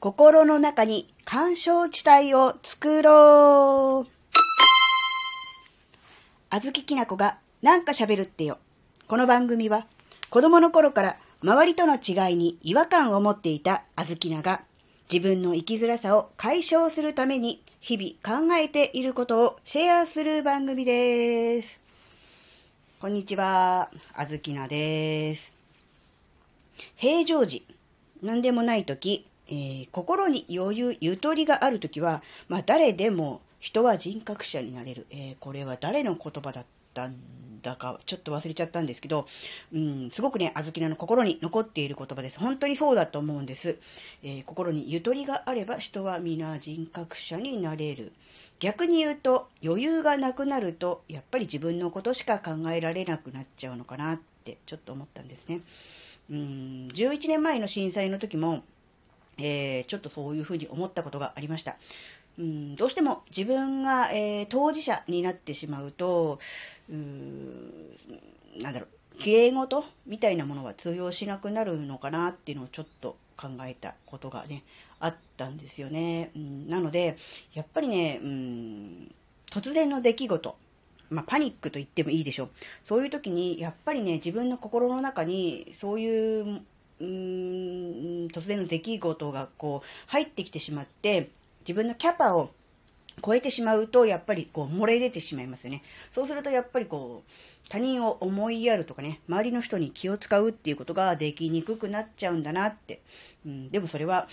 心の中に干渉地帯を作ろう。あずききなこがなんか喋るってよ。この番組は子供の頃から周りとの違いに違和感を持っていたあずきなが自分の生きづらさを解消するために日々考えていることをシェアする番組です。こんにちは、あずきなです。平常時、何でもない時、えー、心に余裕、ゆとりがある時は、まあ誰でも人は人格者になれる。えー、これは誰の言葉だったんだか、ちょっと忘れちゃったんですけど、うん、すごくね、あずきなの心に残っている言葉です。本当にそうだと思うんです。えー、心にゆとりがあれば人は皆人格者になれる。逆に言うと、余裕がなくなると、やっぱり自分のことしか考えられなくなっちゃうのかなってちょっと思ったんですね。うん、11年前の震災の時も、えー、ちょっとそういうふうに思ったことがありました。うん、どうしても自分が、えー、当事者になってしまうと、うなんだろう、綺麗事みたいなものは通用しなくなるのかなっていうのをちょっと考えたことがね、あったんですよね。うん、なので、やっぱりね、うん、突然の出来事、まあ、パニックと言ってもいいでしょう。そういう時に、やっぱりね、自分の心の中に、そういう、うん、突然の出来事がこう、入ってきてしまって、自分のキャパを超えてしまうと、やっぱりこう、漏れ出てしまいますよね。そうすると、やっぱりこう、他人を思いやるとかね、周りの人に気を使うっていうことができにくくなっちゃうんだなって。うん、でもそれは、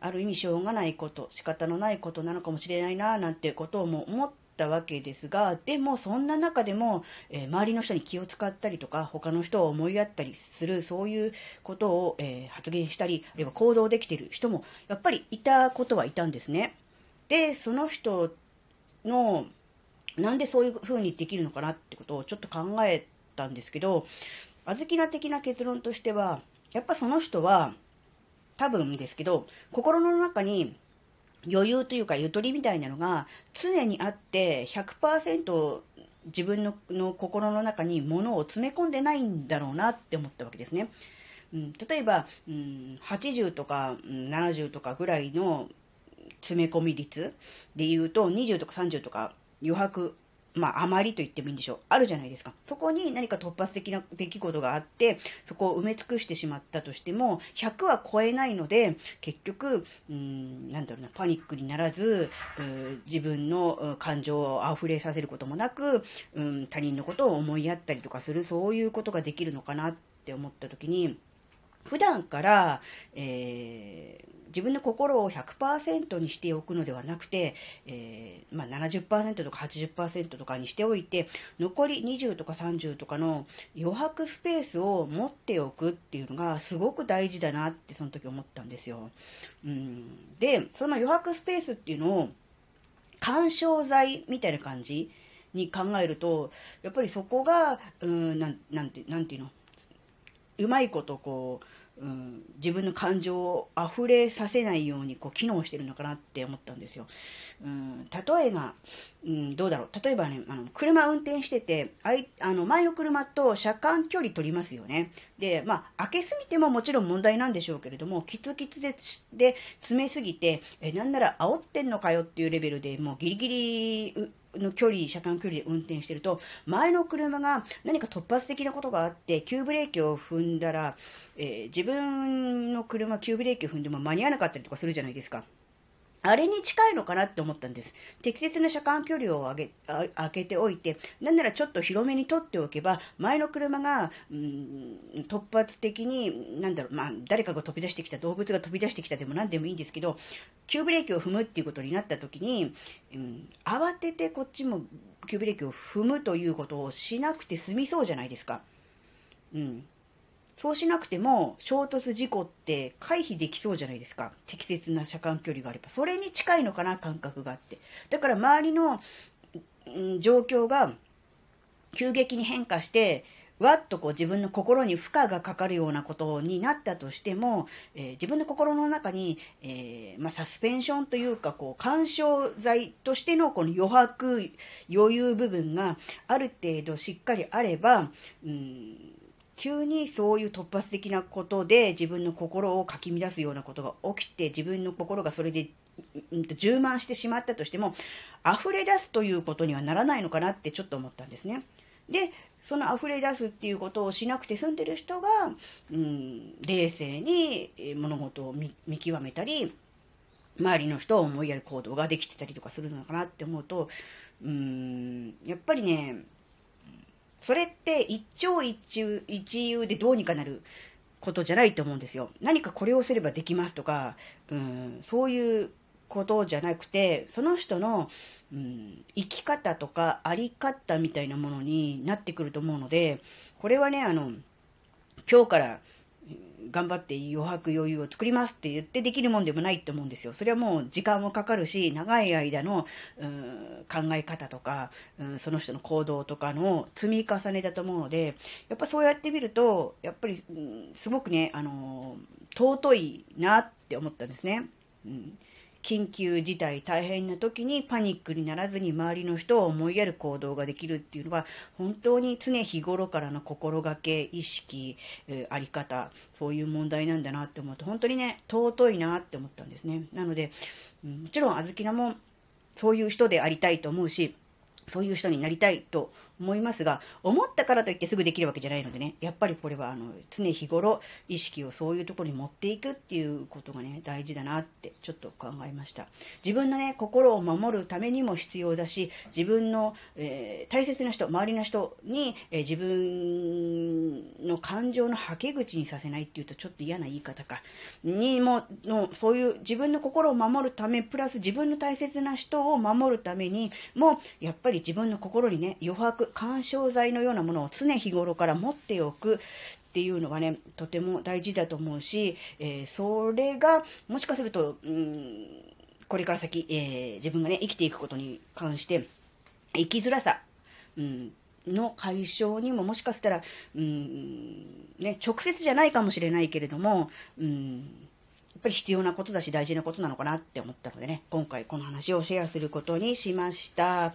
ある意味しょうがないこと、仕方のないことなのかもしれないな、なんてことをも思ったわけですが、でもそんな中でも、えー、周りの人に気を使ったりとか、他の人を思いやったりする、そういうことを、えー、発言したり、あるいは行動できている人も、やっぱりいたことはいたんですね。で、その人の、なんでそういう風にできるのかなってことをちょっと考えたんですけど、あずきな的な結論としては、やっぱその人は、多分ですけど、心の中に余裕というかゆとりみたいなのが常にあって100%自分のの心の中に物を詰め込んでないんだろうなって思ったわけですね。うん、例えば、うん、80とか、70とかぐらいの詰め込み率で言うと、20とか30とか余白、まあ、あまりと言ってもいいんでしょう。あるじゃないですか。そこに何か突発的な出来事があって、そこを埋め尽くしてしまったとしても、100は超えないので、結局、うん、なんだろうな、パニックにならず、自分の感情を溢れさせることもなく、うん、他人のことを思いやったりとかする、そういうことができるのかなって思った時に、普段から、えー、自分の心を100%にしておくのではなくて、えー、まあ、70%とか80%とかにしておいて、残り20とか30とかの余白スペースを持っておくっていうのがすごく大事だなってその時思ったんですよ。うん、で、その余白スペースっていうのを干渉剤みたいな感じに考えると、やっぱりそこが、うん、なん、なんて、なんていうの？うまいことこう、うん、自分の感情を溢れさせないようにこう機能してるのかなって思ったんですよ。うん、例えば、うん、どうだろう。例えばね、あの、車運転してて、あい、あの、前の車と車間距離取りますよね。で、まあ、開けすぎてももちろん問題なんでしょうけれども、キツキツで、で、詰めすぎて、え、なんなら煽ってんのかよっていうレベルでもうギリギリ、の距離、車間距離で運転してると、前の車が何か突発的なことがあって、急ブレーキを踏んだら、えー、自分の車急ブレーキを踏んでも間に合わなかったりとかするじゃないですか。あれに近いのかなって思ったんです。適切な車間距離を上げ、開けておいて、なんならちょっと広めに取っておけば、前の車が、うん、突発的に、なんだろう、まあ、誰かが飛び出してきた、動物が飛び出してきたでも何でもいいんですけど、急ブレーキを踏むっていうことになった時に、うん、慌ててこっちも急ブレーキを踏むということをしなくて済みそうじゃないですか。うん。そうしなくても衝突事故って回避できそうじゃないですか。適切な車間距離があれば。それに近いのかな、感覚があって。だから周りの、ん、状況が急激に変化して、わっとこう自分の心に負荷がかかるようなことになったとしても、えー、自分の心の中に、えー、まあ、サスペンションというか、こう、干渉剤としてのこの余白、余裕部分がある程度しっかりあれば、うん急にそういう突発的なことで自分の心をかき乱すようなことが起きて、自分の心がそれで、うん、充満してしまったとしても、溢れ出すということにはならないのかなってちょっと思ったんですね。で、その溢れ出すっていうことをしなくて済んでる人が、うん、冷静に物事を見極めたり、周りの人を思いやる行動ができてたりとかするのかなって思うと、うん、やっぱりね、それって一朝一夕一夕でどうにかなることじゃないと思うんですよ。何かこれをすればできますとか、うん、そういうことじゃなくて、その人の、うん、生き方とかあり方みたいなものになってくると思うので、これはね、あの、今日から頑張って余白余裕を作りますって言ってできるもんでもないと思うんですよ。それはもう時間もかかるし、長い間の、考え方とか、うん、その人の行動とかの積み重ねだと思うので、やっぱそうやってみると、やっぱり、すごくね、あの尊いなって思ったんですね。うん緊急事態、大変な時にパニックにならずに周りの人を思いやる行動ができるっていうのは、本当に常日頃からの心がけ、意識、えー、あり方、そういう問題なんだなって思うと、本当にね、尊いなって思ったんですね。なので、もちろん、あずきなもそういう人でありたいと思うし、そういう人になりたいと思いますが、思ったからといってすぐできるわけじゃないのでね、やっぱりこれはあの常日頃意識をそういうところに持っていくっていうことがね、大事だなってちょっと考えました。自分のね、心を守るためにも必要だし、自分の、えー、大切な人、周りの人に、えー、自分の感情のはけ口にさせないっていうとちょっと嫌な言い方か。にも、のそういう自分の心を守るため、プラス自分の大切な人を守るためにも、やっぱり自分の心にね、余白、干渉剤のようなものを常日頃から持っておくっていうのがね、とても大事だと思うし、えー、それが、もしかすると、うん、これから先、えー、自分がね、生きていくことに関して、生きづらさ、うん、の解消にももしかしたら、うん、ね、直接じゃないかもしれないけれども、うん、やっぱり必要なことだし大事なことなのかなって思ったのでね、今回この話をシェアすることにしました。